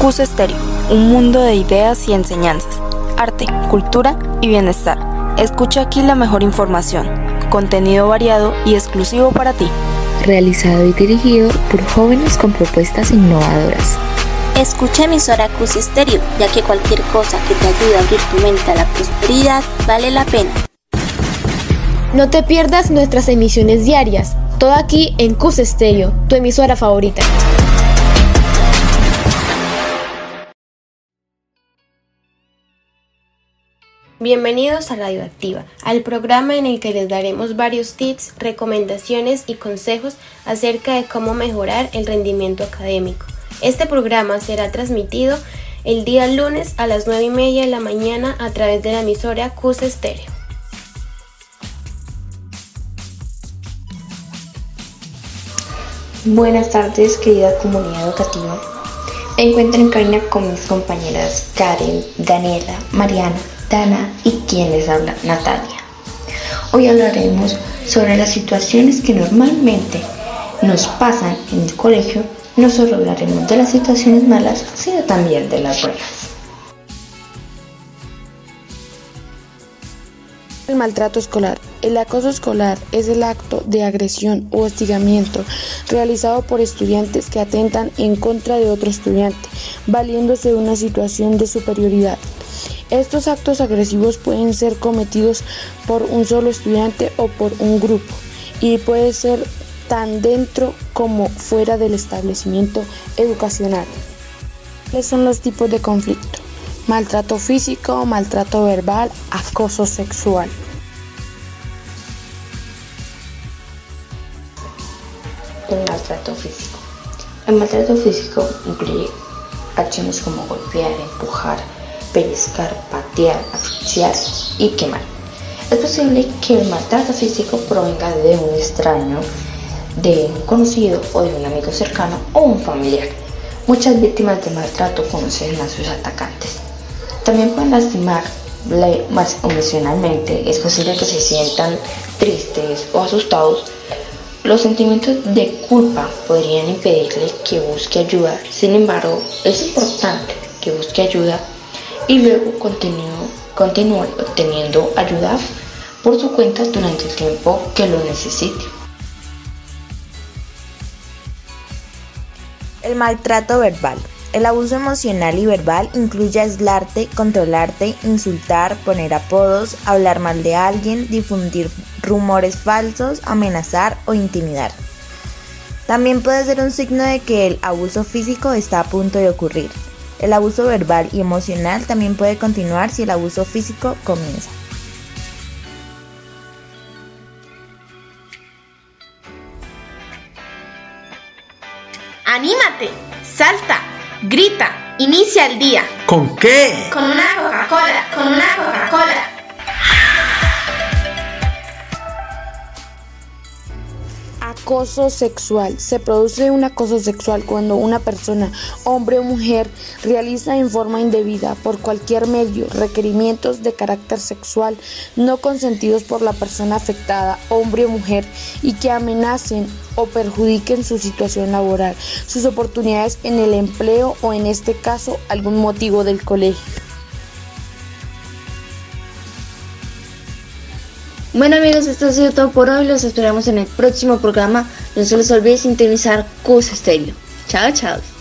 Cus Estéreo, un mundo de ideas y enseñanzas, arte, cultura y bienestar. Escucha aquí la mejor información, contenido variado y exclusivo para ti. Realizado y dirigido por jóvenes con propuestas innovadoras. Escucha emisora Cus Estéreo, ya que cualquier cosa que te ayude a abrir tu mente a la prosperidad vale la pena. No te pierdas nuestras emisiones diarias, todo aquí en Cus Estéreo, tu emisora favorita. Bienvenidos a Radioactiva, al programa en el que les daremos varios tips, recomendaciones y consejos acerca de cómo mejorar el rendimiento académico. Este programa será transmitido el día lunes a las 9 y media de la mañana a través de la emisora CUS Estéreo. Buenas tardes, querida comunidad educativa. Encuentro en cabina con mis compañeras Karen, Daniela, Mariana, Dana y quien les habla, Natalia. Hoy hablaremos sobre las situaciones que normalmente nos pasan en el colegio. No solo hablaremos de las situaciones malas, sino también de las buenas. El maltrato escolar. El acoso escolar es el acto de agresión o hostigamiento realizado por estudiantes que atentan en contra de otro estudiante, valiéndose de una situación de superioridad. Estos actos agresivos pueden ser cometidos por un solo estudiante o por un grupo y puede ser tan dentro como fuera del establecimiento educacional. ¿Cuáles son los tipos de conflicto? Maltrato físico, maltrato verbal, acoso sexual. El maltrato físico. El maltrato físico incluye acciones como golpear, empujar, pellizcar, patear, asfixiar y quemar. Es posible que el maltrato físico provenga de un extraño, de un conocido o de un amigo cercano o un familiar. Muchas víctimas de maltrato conocen a sus atacantes. También pueden lastimar más emocionalmente. Es posible que se sientan tristes o asustados. Los sentimientos de culpa podrían impedirle que busque ayuda. Sin embargo, es importante que busque ayuda y luego continúe, obteniendo ayuda por su cuenta durante el tiempo que lo necesite. El maltrato verbal. El abuso emocional y verbal incluye aislarte, controlarte, insultar, poner apodos, hablar mal de alguien, difundir rumores falsos, amenazar o intimidar. También puede ser un signo de que el abuso físico está a punto de ocurrir. El abuso verbal y emocional también puede continuar si el abuso físico comienza. ¡Anímate! ¡Salta! ¡Grita! Inicia el día. ¿Con qué? Con una Coca-Cola, con una Coca-Cola. Acoso sexual. Se produce un acoso sexual cuando una persona, hombre o mujer, realiza en forma indebida, por cualquier medio, requerimientos de carácter sexual no consentidos por la persona afectada, hombre o mujer, y que amenacen o perjudiquen su situación laboral, sus oportunidades en el empleo o en este caso algún motivo del colegio. Bueno amigos, esto ha sido todo por hoy. Los esperamos en el próximo programa. No se les olvide sintonizar Cus Estéreo. Chao, chao.